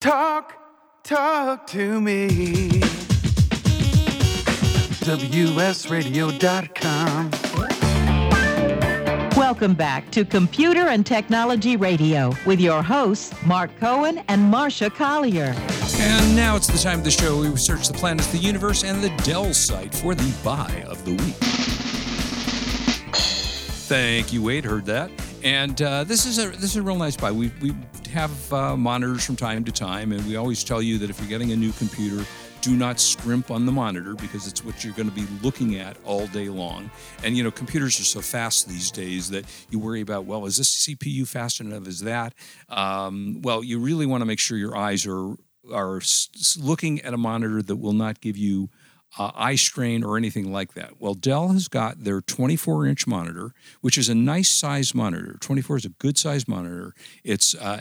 Talk, talk to me. WSRadio.com. Welcome back to Computer and Technology Radio with your hosts, Marc Cohen and Marsha Collier. And now it's the time of the show where we search the planets, the universe, and the Dell site for the buy of the week. Thank you, Wade. Heard that. And uh, this is a this is a real nice buy. We we have uh, monitors from time to time, and we always tell you that if you're getting a new computer, do not scrimp on the monitor because it's what you're going to be looking at all day long. And you know, computers are so fast these days that you worry about, well, is this CPU fast enough? Is that? Um, well, you really want to make sure your eyes are are looking at a monitor that will not give you uh, eye strain or anything like that. Well, Dell has got their 24 inch monitor, which is a nice size monitor. 24 is a good size monitor. It's uh,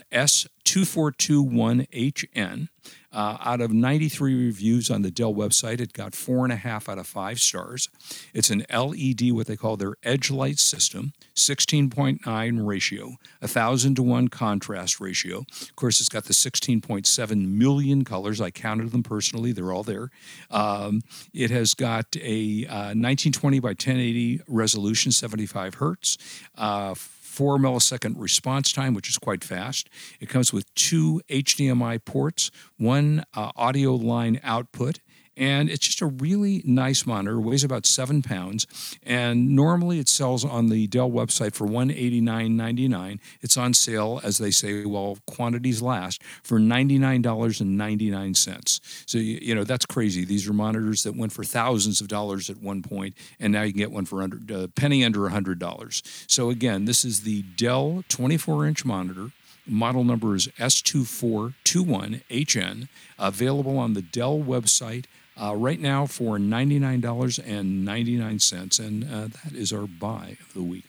S2421HN. Uh, out of 93 reviews on the Dell website, it got four and a half out of five stars. It's an LED, what they call their edge light system, 16.9 ratio, 1,000 to 1 contrast ratio. Of course, it's got the 16.7 million colors. I counted them personally, they're all there. Um, it has got a uh, 1920 by 1080 resolution, 75 hertz. Uh, four millisecond response time, which is quite fast. It comes with two HDMI ports, one uh, audio line output, and it's just a really nice monitor. It weighs about seven pounds, and normally it sells on the Dell website for $189.99. It's on sale, as they say, while quantities last, for $99.99. So you, you know that's crazy. These are monitors that went for thousands of dollars at one point, and now you can get one for under a penny under hundred dollars. So again, this is the Dell 24-inch monitor. Model number is S2421HN, available on the Dell website uh, right now for $99.99. And uh, that is our buy of the week.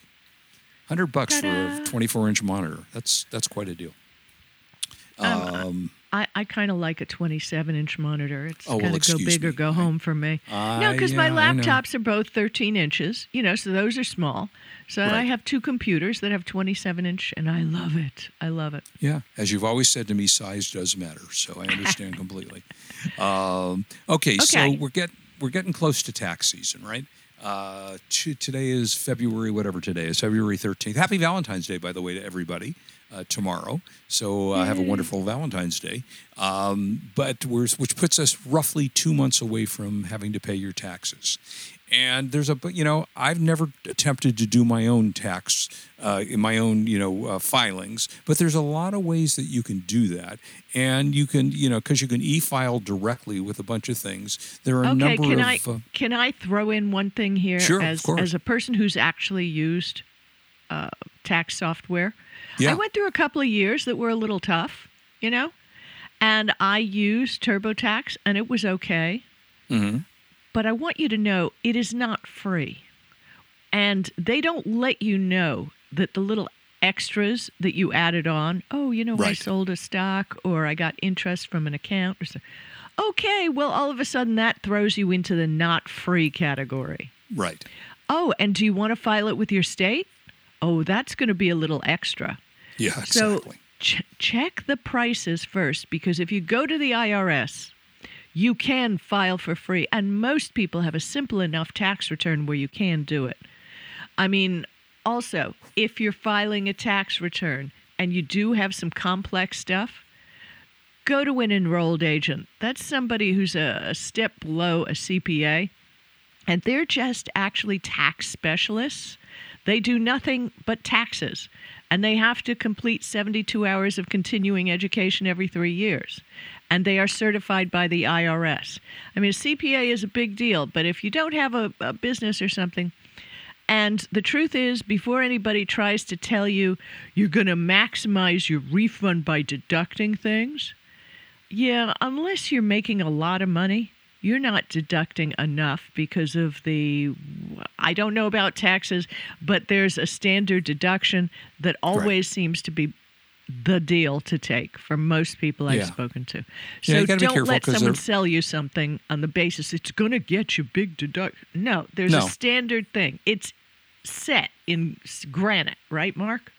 100 bucks for a 24 inch monitor. That's that's quite a deal. Um, I, I kind of like a 27 inch monitor. It's Oh, well, kind of go excuse big or go home for me. no, because yeah, my laptops are both 13 inches, you know, so those are small. So I have two computers that have 27 inch, and I love it. I love it. Yeah, as you've always said to me, size does matter. So I understand completely. Um, okay, so we're get we're getting close to tax season, right? Uh, t- today is February, whatever today is, February thirteenth. Happy Valentine's Day, by the way, to everybody. Uh, tomorrow, so uh, have a wonderful Valentine's Day. Um, but we're, which puts us roughly two months away from having to pay your taxes. And there's a, but, you know, I've never attempted to do my own tax, uh, in my own, you know, uh, filings, but there's a lot of ways that you can do that. And you can, you know, because you can e file directly with a bunch of things. There are a Okay, number can of. I uh, can I throw in one thing here Sure, as as a person who's actually used uh, tax software? Yeah. I went through a couple of years that were a little tough, you know, and I used TurboTax and it was okay. mhm. But I want you to know it is not free, and they don't let you know that the little extras that you added on. Oh, you know, I sold a stock or I got interest from an account or so. Okay, well, all of a sudden that throws you into the not free category. Right. Oh, and do you want to file it with your state? Oh, that's going to be a little extra. Yeah, So exactly. ch- check the prices first because if you go to the IRS, you can file for free. And most people have a simple enough tax return where you can do it. I mean, also, if you're filing a tax return and you do have some complex stuff, go to an enrolled agent. That's somebody who's a, a step below a CPA, and they're just actually tax specialists. They do nothing but taxes, and they have to complete 72 hours of continuing education every three years. And they are certified by the IRS. I mean, a CPA is a big deal, but if you don't have a, a business or something, and the truth is, before anybody tries to tell you you're going to maximize your refund by deducting things, yeah, unless you're making a lot of money, you're not deducting enough because of the I don't know about taxes, but there's a standard deduction that always seems to be the deal to take for most people I've Yeah. spoken to. So you don't let someone they're- sell you something on the basis it's going to get you big deduct. No, there's No. a standard thing. It's set in granite, right, Mark?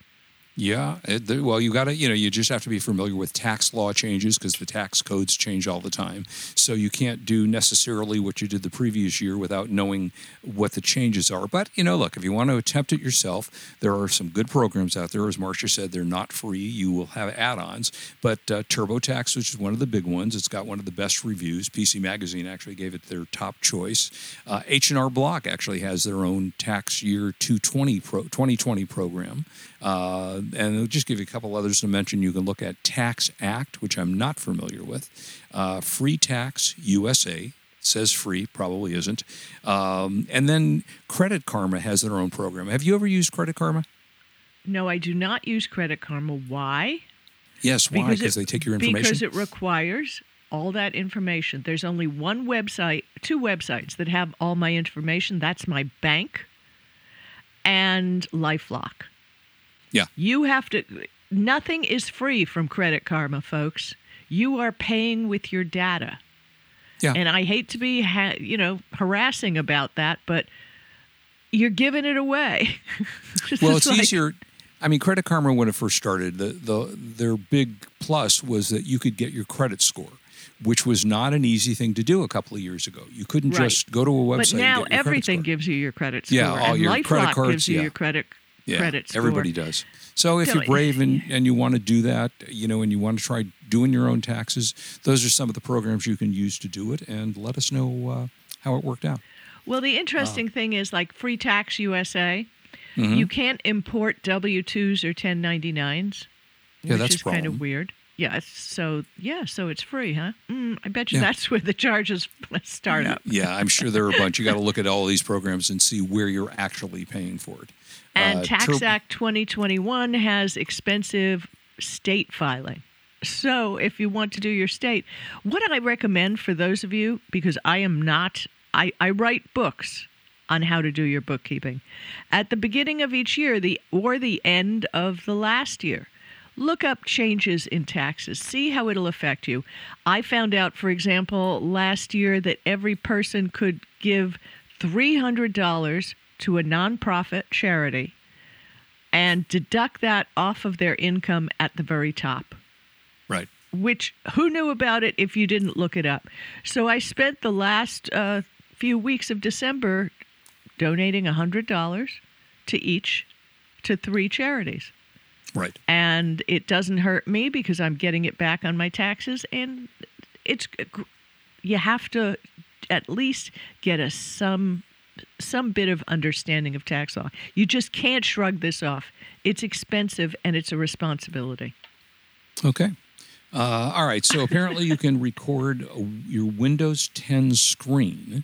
Yeah, it, well, you got to, you know, you just have to be familiar with tax law changes because the tax codes change all the time. So you can't do necessarily what you did the previous year without knowing what the changes are. But, you know, look, if you want to attempt it yourself, there are some good programs out there. As Marsha said, they're not free. You will have add ons. But uh, TurboTax, which is one of the big ones, it's got one of the best reviews. PC Magazine actually gave it their top choice. Uh, H&R Block actually has their own tax year 220 pro, 2020 program. Uh, and I'll just give you a couple others to mention. You can look at Tax Act, which I'm not familiar with, uh, Free Tax USA. Says free, probably isn't. Um, and then Credit Karma has their own program. Have you ever used Credit Karma? No, I do not use Credit Karma. Why? Yes. Why? Because it- they take your information. Because it requires all that information. There's only one website, two websites that have all my information. That's my bank and LifeLock. Yeah. You have to, nothing is free from Credit Karma, folks. You are paying with your data. Yeah. And I hate to be, ha- you know, harassing about that, but you're giving it away. well, it's like- easier. I mean, Credit Karma when it first started, the, the their big plus was that you could get your credit score, which was not an easy thing to do a couple of years ago. You couldn't Right. just go to a website. But now and get your everything score. gives you your credit score. Yeah, all and your LifeLock credit cards, gives you yeah. your credit yeah, credit score. everybody does. So if you're brave and, and you want to do that, you know, and you want to try doing your own taxes, those are some of the programs you can use to do it. And let us know uh, how it worked out. Well, the interesting thing is like Free Tax USA, Mm-hmm. you can't import W twos or 1099s, Yeah, which that's is kind of weird. Yeah, so yeah, so it's free, huh? Mm, I bet you Yeah. that's where the charges start up. Yeah, I'm sure there are a bunch. You got to look at all these programs and see where you're actually paying for it. And Uh, Tax Tur- Act 2021 has expensive state filing. So if you want to do your state, what I recommend for those of you, because I am not, I, I write books on how to do your bookkeeping. At the beginning of each year, the or the end of the last year, look up changes in taxes, see how it'll affect you. I found out, for example, last year that every person could give $300 to a nonprofit charity and deduct that off of their income at the very top Right. which who knew about it if you didn't look it up? So I spent the last uh, few weeks of December donating $100 to each to three charities. Right. And it doesn't hurt me because I'm getting it back on my taxes. And it's you have to at least get a some some bit of understanding of tax law. You just can't shrug this off. It's expensive and it's a responsibility. Okay. Uh, all right. So apparently you can record your Windows 10 screen,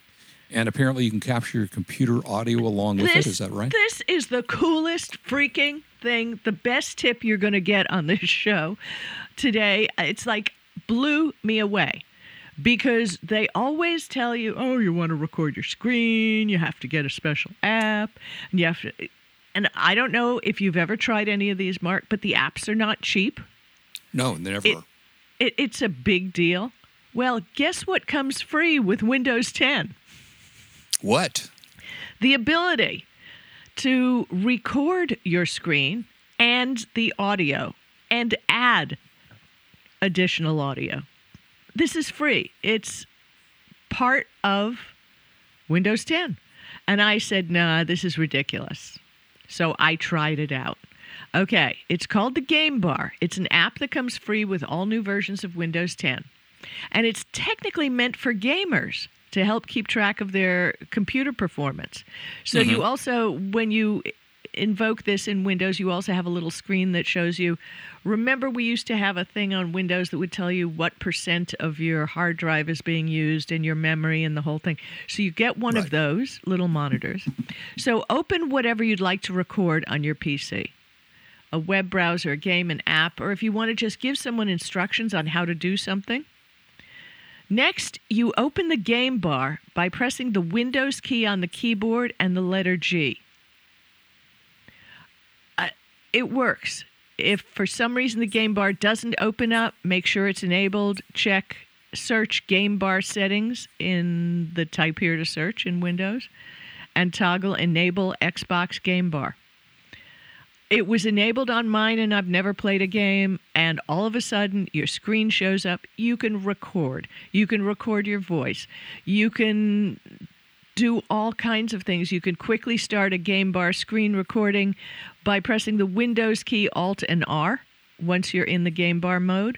and apparently you can capture your computer audio along with it. Is that right? This is the coolest freaking thing, the best tip you're going to get on this show today. It's like blew me away because they always tell you, oh, you want to record your screen, you have to get a special app, and you have to. And I don't know if you've ever tried any of these, Mark, but the apps are not cheap. No, they never. It- It, it's a big deal. Well, guess what comes free with Windows 10? what? the ability to record your screen and the audio and add additional audio. This is free. It's part of Windows 10. And I said, nah, this is ridiculous. So I tried it out. Okay, it's called the Game Bar. It's an app that comes free with all new versions of Windows 10. And it's technically meant for gamers to help keep track of their computer performance. So you mm-hmm. also, when you invoke this in Windows, you also have a little screen that shows you. Remember, we used to have a thing on Windows that would tell you what percent of your hard drive is being used and your memory and the whole thing. So you get one Right. of those little monitors. so open whatever you'd like to record on your PC a web browser, a game, an app, or if you want to just give someone instructions on how to do something. Next, you open the game bar by pressing the Windows key on the keyboard and the letter G. It works. If for some reason the game bar doesn't open up, make sure it's enabled. Check search game bar settings in the type here to search in Windows and toggle enable Xbox game bar. it was enabled on mine and I've never played a game and all of a sudden your screen shows up you can record you can record your voice you can do all kinds of things. You can quickly start a game bar screen recording by pressing the windows key alt and r once you're in the game bar mode.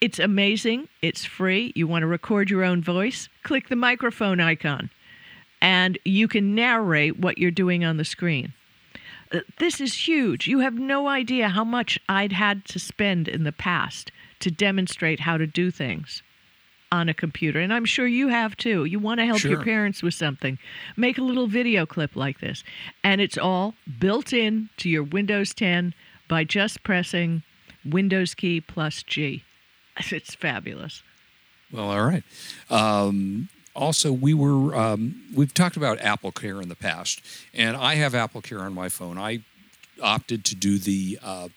It's amazing. It's free. You want to record your own voice? Click the microphone icon and you can narrate what you're doing on the screen. Uh, this is huge. You have no idea how much I'd had to spend in the past to demonstrate how to do things on a computer. And I'm sure you have too. You want to help your parents with something. Make a little video clip like this. And it's all built in to your Windows 10 by just pressing Windows key plus G. It's fabulous. Well, all right. Um, also, we were um, we've talked about Apple Care in the past, and I have Apple Care on my phone. I opted to do the uh,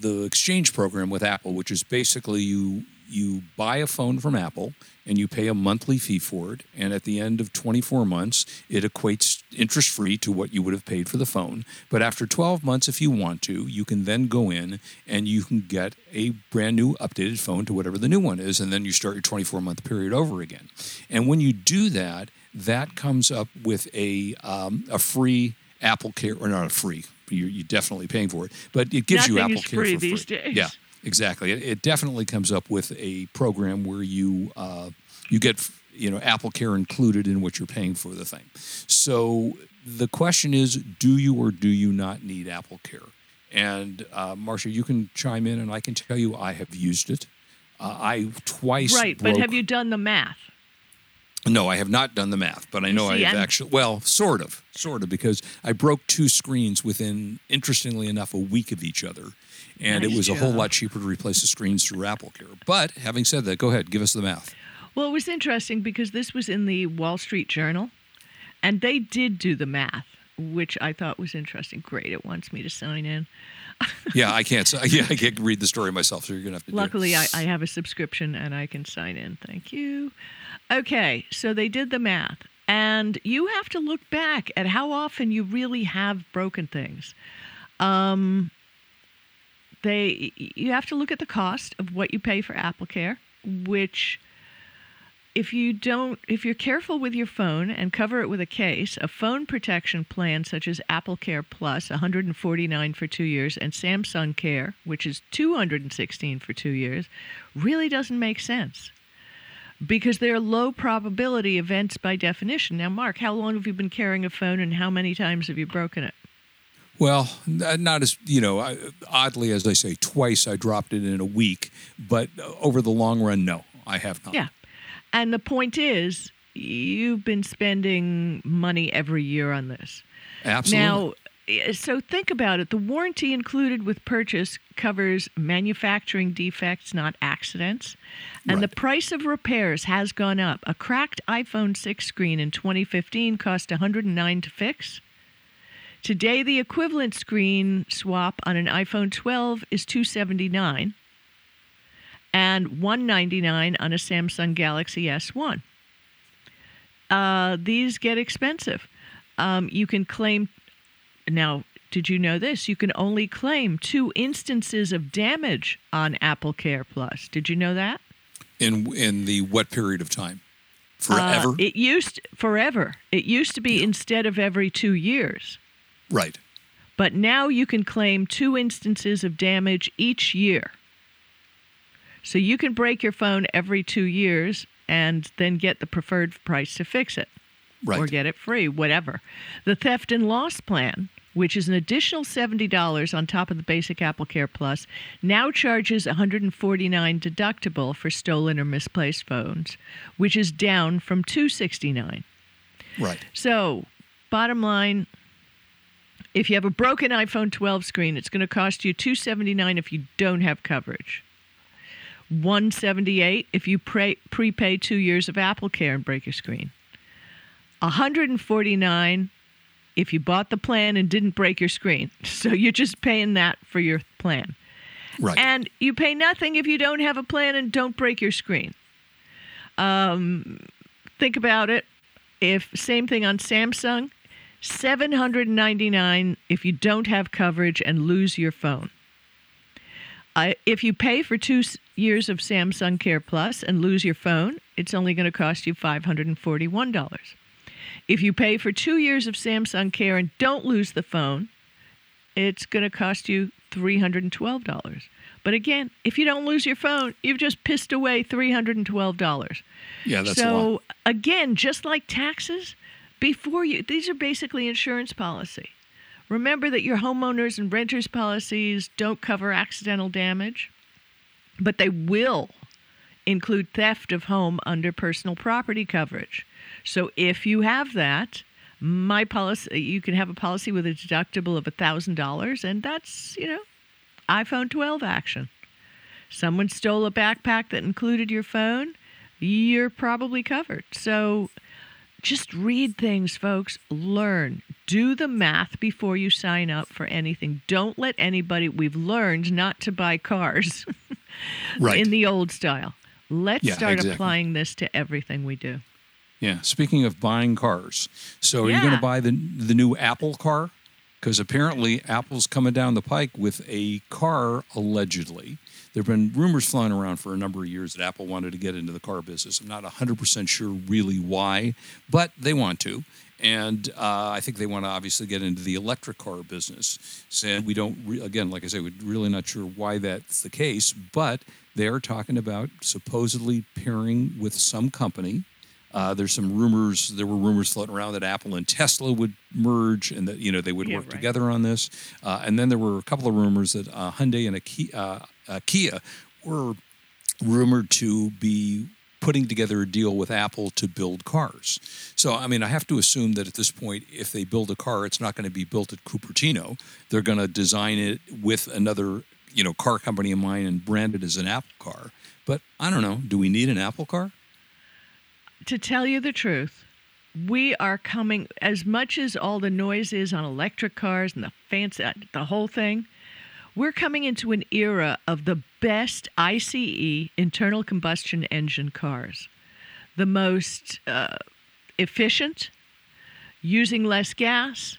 the exchange program with Apple, which is basically you you buy a phone from Apple and you pay a monthly fee for it, and at the end of 24 months, it equates interest free to what you would have paid for the phone. But after 12 months, if you want to, you can then go in and you can get a brand new updated phone to whatever the new one is, and then you start your 24 month period over again. And when you do that, that comes up with a um, a free Apple Care, or not a free. You're, you're definitely paying for it, but it gives you Apple Care free for these free. days. Yeah, exactly. It, it definitely comes up with a program where you uh, you get you know Apple Care included in what you're paying for the thing. So the question is, do you or do you not need Apple Care? And uh, Marsha, you can chime in, and I can tell you I have used it. Uh, I twice Right. But have you done the math? no, I have not done the math, but I know see, I've actually, well, sort of, sort of, because I broke two screens within, interestingly enough, a week of each other. And it Nice was a whole lot cheaper to replace the screens through Apple Care. But having said that, go ahead, give us the math. Well, it was interesting because this was in the Wall Street Journal, and they did do the math, which I thought was interesting. Great, it wants me to sign in. Yeah, I can't, yeah, I can't read the story myself, so you're going to have to do it. Luckily, I, I have a subscription and I can sign in. Thank you. Okay, so they did the math, and you have to look back at how often you really have broken things. Um, they you have to look at the cost of what you pay for Apple Care, which if you don't if you're careful with your phone and cover it with a case, a phone protection plan such as Apple Care Plus, 149 for 2 years and Samsung Care, which is 216 for 2 years, really doesn't make sense. Because they're low probability events by definition. Now, Mark, how long have you been carrying a phone and how many times have you broken it? Well, not as, you know, I- oddly, as I say, twice I dropped it in a week, but uh, over the long run, no, I have not. Yeah. And the point is, you've been spending money every year on this. Absolutely. Now, eh, so think about it. The warranty included with purchase covers manufacturing defects, not accidents. And the price of repairs has gone up. A cracked iPhone 6 screen in 2015 cost 109 to fix. Today, the equivalent screen swap on an iPhone 12 is 279 and 199 on a Samsung Galaxy S1. Uh, these get expensive. Um, you can claim now. Did you know this? You can only claim two instances of damage on Apple Care Plus. Did you know that? in in the what period of time? Uh, Forever? it used forever. It used to be instead of every two years. Right. But now you can claim two instances of damage each year. So you can break your phone every two years and then get the preferred price to fix it Right. or get it free, whatever. The theft and loss plan, which is an additional $70 on top of the basic Apple Care Plus, now charges $149 deductible for stolen or misplaced phones, which is down from $269. Right. So, bottom line, if you have a broken iPhone 12 screen, it's going to cost you 279 if you don't have coverage. 178 if you pre- prepay 2 years of Apple Care and break your screen. 149 if you bought the plan and didn't break your screen. So you're just paying that for your plan. Right. And you pay nothing if you don't have a plan and don't break your screen. Um, think about it. If same thing on Samsung, 799 if you don't have coverage and lose your phone. Uh, if you pay for two years of Samsung Care Plus and lose your phone, it's only going to cost you $541. If you pay for two years of Samsung Care and don't lose the phone, it's going to cost you $312. But again, if you don't lose your phone, you've just pissed away $312. Yeah, that's so again, just like taxes, before you these are basically insurance policy. Remember that your homeowners and renters policies don't cover accidental damage, but they will include theft of home under personal property coverage. So if you have that, my policy you can have a policy with a deductible of $1000 and that's, you know, iPhone 12 action. Someone stole a backpack that included your phone, you're probably covered. So just read things, folks. Learn. Do the math before you sign up for anything. Don't let anybody, we've learned not to buy cars Right. in the old style. Let's Yeah, start exactly. applying this to everything we do. Yeah. Speaking of buying cars, so are you going to buy the the new Apple car? Because apparently Apple's coming down the pike with a car allegedly. There have been rumors flying around for a number of years that Apple wanted to get into the car business. I'm not 100% sure really why, but they want to. And uh, I think they want to obviously get into the electric car business. So we don't, re- again, like I say, we're really not sure why that's the case, but they are talking about supposedly pairing with some company uh, there's some rumors. There were rumors floating around that Apple and Tesla would merge, and that you know they would Yeah, work right. together on this. Uh, and then there were a couple of rumors that uh, Hyundai and a Kia, uh, uh, Kia were rumored to be putting together a deal with Apple to build cars. So I mean, I have to assume that at this point, if they build a car, it's not going to be built at Cupertino. They're going to design it with another you know car company in mind and brand it as an Apple car. But I don't know. Do we need an Apple car? To tell you the truth, we are coming as much as all the noise is on electric cars and the fancy, the whole thing. We're coming into an era of the best ICE internal combustion engine cars, the most uh, efficient, using less gas,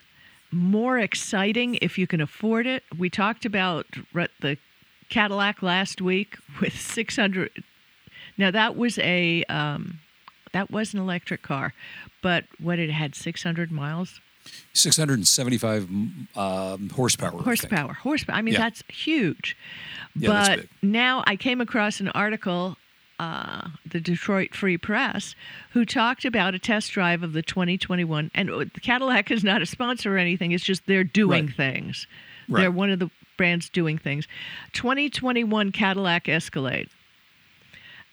more exciting if you can afford it. We talked about the Cadillac last week with 600. Now that was a um, that was an electric car, but what it had 600 miles 675 um, horsepower. I think. horsepower. Horsepower. I mean, Yeah. that's huge. Yeah, that's but big. now I came across an article, uh, the Detroit Free Press, who talked about a test drive of the 2021. And uh, Cadillac is not a sponsor or anything. It's just they're doing Right. things. Right. They're one of the brands doing things. 2021 Cadillac Escalade.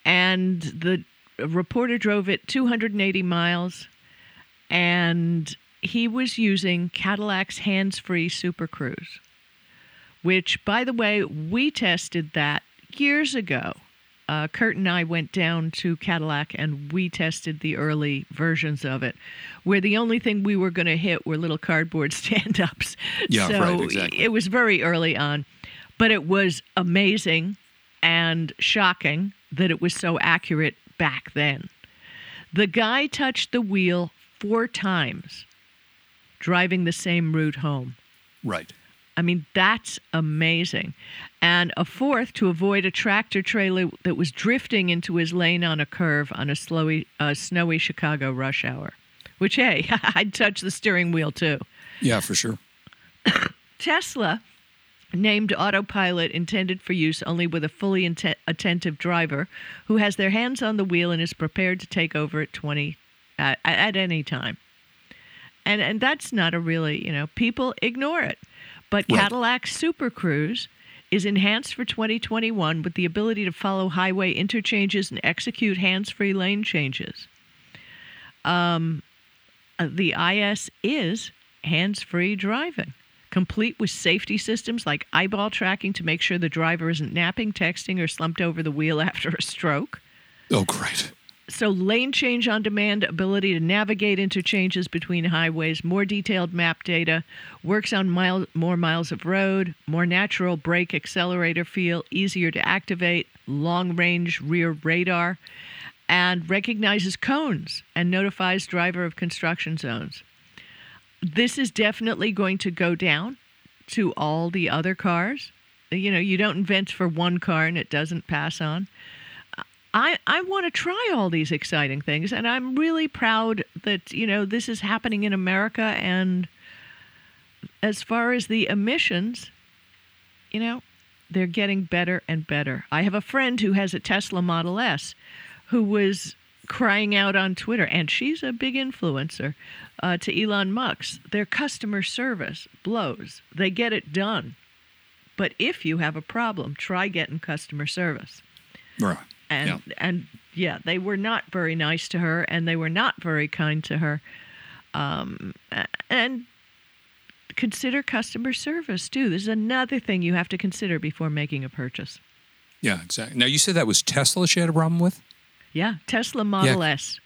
And the reporter drove it 280 miles and he was using Cadillac's hands-free Super Cruise, which, by the way, we tested that years ago. Uh, Kurt and I went down to Cadillac and we tested the early versions of it, where the only thing we were going to hit were little cardboard stand-ups. Yeah, so right, exactly. it was very early on, but it was amazing and shocking that it was so accurate back then. The guy touched the wheel four times driving the same route home. Right. I mean, that's amazing. And a fourth to avoid a tractor trailer that was drifting into his lane on a curve on a slowy, uh, snowy Chicago rush hour. Which, hey, I'd touch the steering wheel too. Yeah, for sure. Tesla named autopilot intended for use only with a fully attentive driver who has their hands on the wheel and is prepared to take over at 20 at, at any time. And and that's not a really, you know, people ignore it. But Right. Cadillac Super Cruise is enhanced for 2021 with the ability to follow highway interchanges and execute hands-free lane changes. Um, uh, the IS is hands-free driving complete with safety systems like eyeball tracking to make sure the driver isn't napping, texting, or slumped over the wheel after a stroke. Oh, great. So, lane change on demand, ability to navigate interchanges between highways, more detailed map data, works on mile, more miles of road, more natural brake accelerator feel, easier to activate, long range rear radar, and recognizes cones and notifies driver of construction zones. This is definitely going to go down to all the other cars. You know, you don't invent for one car and it doesn't pass on. I, I want to try all these exciting things, and I'm really proud that you know this is happening in America. And as far as the emissions, you know, they're getting better and better. I have a friend who has a Tesla Model S, who was crying out on Twitter, and she's a big influencer uh, to Elon Musk. Their customer service blows. They get it done. But if you have a problem, try getting customer service. Right. And Yeah. and yeah, they were not very nice to her, and they were not very kind to her. Um, and consider customer service too. This is another thing you have to consider before making a purchase. Yeah, exactly. Now you said that was Tesla she had a problem with. Yeah, Tesla Model S.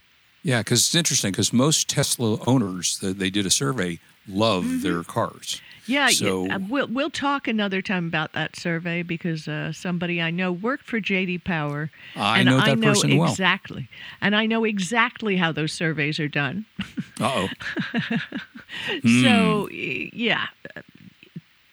Yeah, because it's interesting because most Tesla owners that they did a survey love their cars. Yeah, yeah, So- uh, we'll we'll talk another time about that survey because uh, somebody I know worked for JD Power. I and know I that know person well. exactly, and I know exactly how those surveys are done. Uh oh. So y- yeah,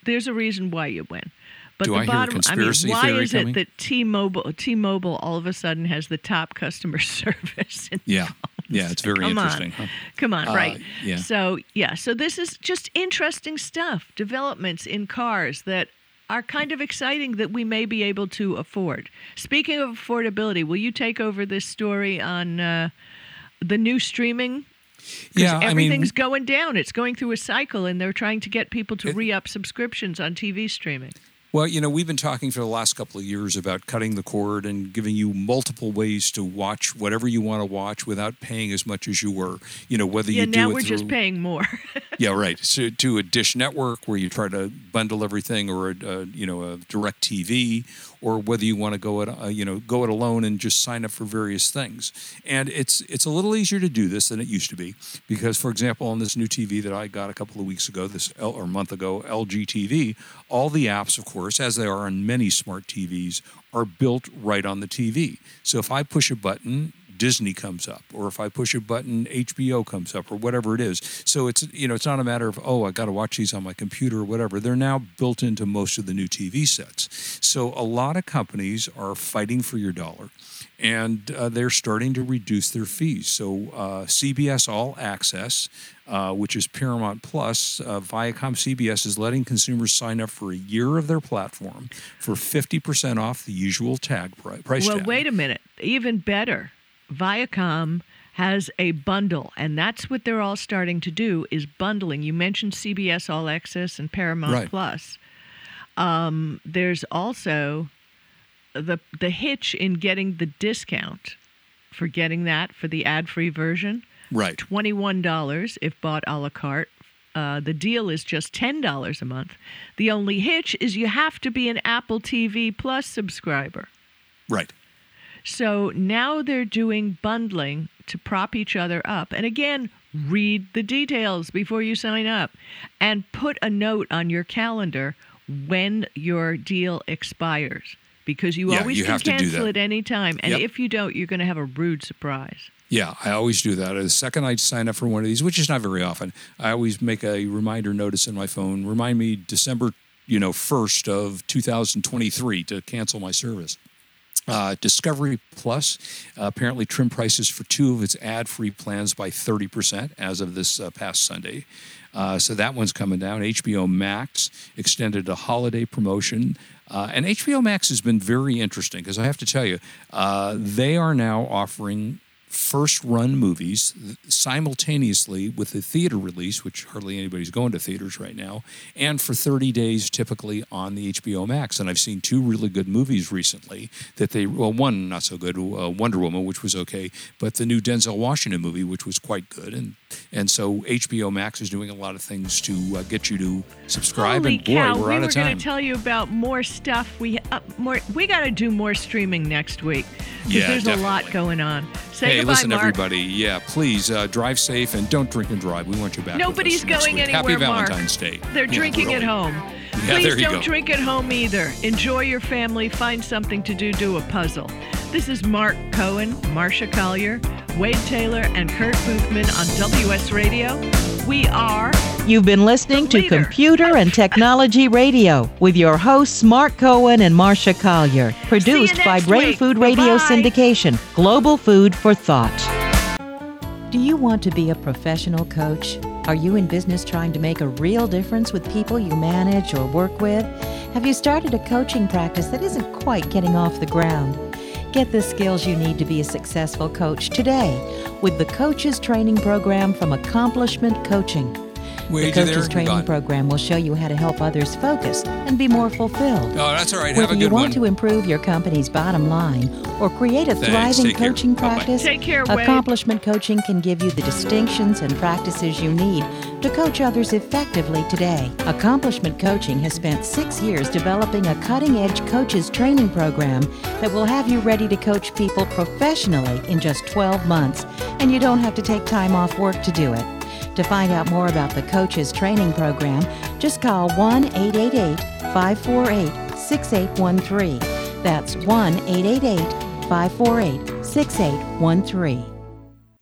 there's a reason why you win. But Do the I hear bottom, conspiracy I mean, why is coming? it that T-Mobile T-Mobile all of a sudden has the top customer service? in Yeah. Yeah, it's very Come on. interesting. huh? Come on, Uh, right? yeah. So yeah, so this is just interesting stuff, developments in cars that are kind of exciting that we may be able to afford. Speaking of affordability, will you take over this story on uh, the new streaming Yeah, I mean, everything's going down. It's going through a cycle, and they're trying to get people to re-up subscriptions on TV streaming. Well, you know, we've been talking for the last couple of years about cutting the cord and giving you multiple ways to watch whatever you want to watch without paying as much as you were. You know, whether Yeah, you do now it we're just paying more. Yeah, right. So to a dish network where you try to bundle everything, or a, a you know a DirecTV, or whether you want to go it uh, you know go it alone and just sign up for various things. And it's it's a little easier to do this than it used to be because, for example, on this new TV that I got a couple of weeks ago, this or a month ago, LG TV, all the apps, of course, as they are on many smart TVs, are built right on the TV. So if I push a button, Disney comes up, or if I push a button, HBO comes up, or whatever it is. So it's you know it's not a matter of oh I got to watch these on my computer or whatever. They're now built into most of the new TV sets. So a lot of companies are fighting for your dollar, and uh, they're starting to reduce their fees. So uh, CBS All Access. Uh, which is Paramount Plus, uh, Viacom CBS is letting consumers sign up for a year of their platform for 50% off the usual tag price well, tag. wait a minute. Even better, Viacom has a bundle, and that's what they're all starting to do is bundling. You mentioned CBS All Access and Paramount Right. Plus. Um, there's also the the hitch in getting the discount for getting that for the ad-free version. Right. $21 if bought a la carte. Uh, the deal is just $10 a month. The only hitch is you have to be an Apple TV Plus subscriber. Right. So now they're doing bundling to prop each other up. And again, read the details before you sign up and put a note on your calendar when your deal expires because you Yeah, always you can cancel at any time. And Yep. if you don't, you're going to have a rude surprise. Yeah, I always do that. The second I sign up for one of these, which is not very often, I always make a reminder notice in my phone. Remind me December, you know, first of 2023 to cancel my service. Uh, Discovery Plus uh, apparently trimmed prices for two of its ad-free plans by 30% as of this uh, past Sunday. Uh, so that one's coming down. HBO Max extended a holiday promotion. Uh, and HBO Max has been very interesting because I have to tell you, uh, they are now offering first run movies simultaneously with the theater release, which hardly anybody's going to theaters right now, and for 30 days typically on the HBO Max. And I've seen two really good movies recently that they, well, one not so good, uh, Wonder Woman, which was okay, but the new Denzel Washington movie, which was quite good. And and so HBO Max is doing a lot of things to uh, get you to subscribe. Holy and boy, cow! we're we out were of going to tell you about more stuff. We uh, more. We got to do more streaming next week Yeah, there's a lot going on. Say Hey, goodbye, listen, Mark. everybody. Yeah, please uh, drive safe and don't drink and drive. We want you back. Nobody's going anywhere, Happy Mark. Valentine's Day. They're Yeah, drinking really. at home. Yeah, Please don't go. drink at home either. Enjoy your family. Find something to do. Do a puzzle. This is Marc Cohen, Marsha Collier. Wade Taylor and Kurt Boothman on WS Radio. We are. You've been listening to. Computer and Technology Radio with your hosts Marc Cohen and Marsha Collier. Produced by next Brain week. Food Radio Bye-bye. Syndication. Global food for thought. Do you want to be a professional coach? Are you in business trying to make a real difference with people you manage or work with? Have you started a coaching practice that isn't quite getting off the ground? Get the skills you need to be a successful coach today with the Coaches Training Program from Accomplishment Coaching. Wade, the you? Coaches Training gone. Program will show you how to help others focus and be more fulfilled. Oh, that's all right. Have Whether a you want one. to improve your company's bottom line or create a Thanks. thriving Take care. coaching Bye-bye. practice, Take care, Wade. Accomplishment Coaching can give you the distinctions and practices you need to coach others effectively today. Accomplishment Coaching has spent six years developing a cutting edge coaches training program that will have you ready to coach people professionally in just 12 months, and you don't have to take time off work to do it. To find out more about the Coaches Training Program, just call 1 888 548 6813. That's 1 888 548 6813.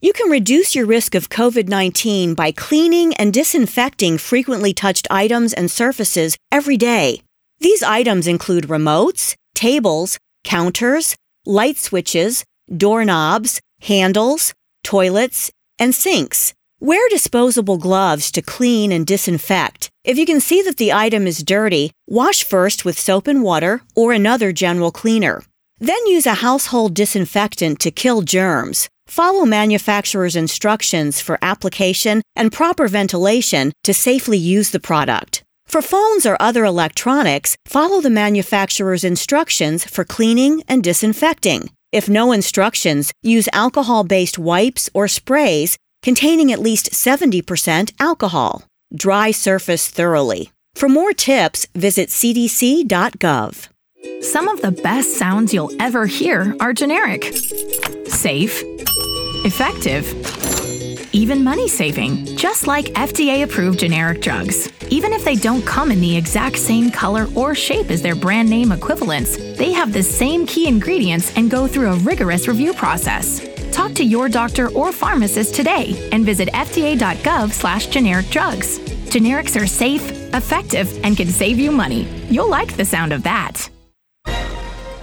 You can reduce your risk of COVID 19 by cleaning and disinfecting frequently touched items and surfaces every day. These items include remotes, tables, counters, light switches, doorknobs, handles, toilets, and sinks. Wear disposable gloves to clean and disinfect. If you can see that the item is dirty, wash first with soap and water or another general cleaner. Then use a household disinfectant to kill germs. Follow manufacturer's instructions for application and proper ventilation to safely use the product. For phones or other electronics, follow the manufacturer's instructions for cleaning and disinfecting. If no instructions, use alcohol based wipes or sprays containing at least 70% alcohol. Dry surface thoroughly. For more tips, visit cdc.gov. Some of the best sounds you'll ever hear are generic, safe, effective, even money saving, just like FDA approved generic drugs. Even if they don't come in the exact same color or shape as their brand name equivalents, they have the same key ingredients and go through a rigorous review process. Talk to your doctor or pharmacist today and visit fda.gov slash generic drugs. Generics are safe, effective, and can save you money. You'll like the sound of that.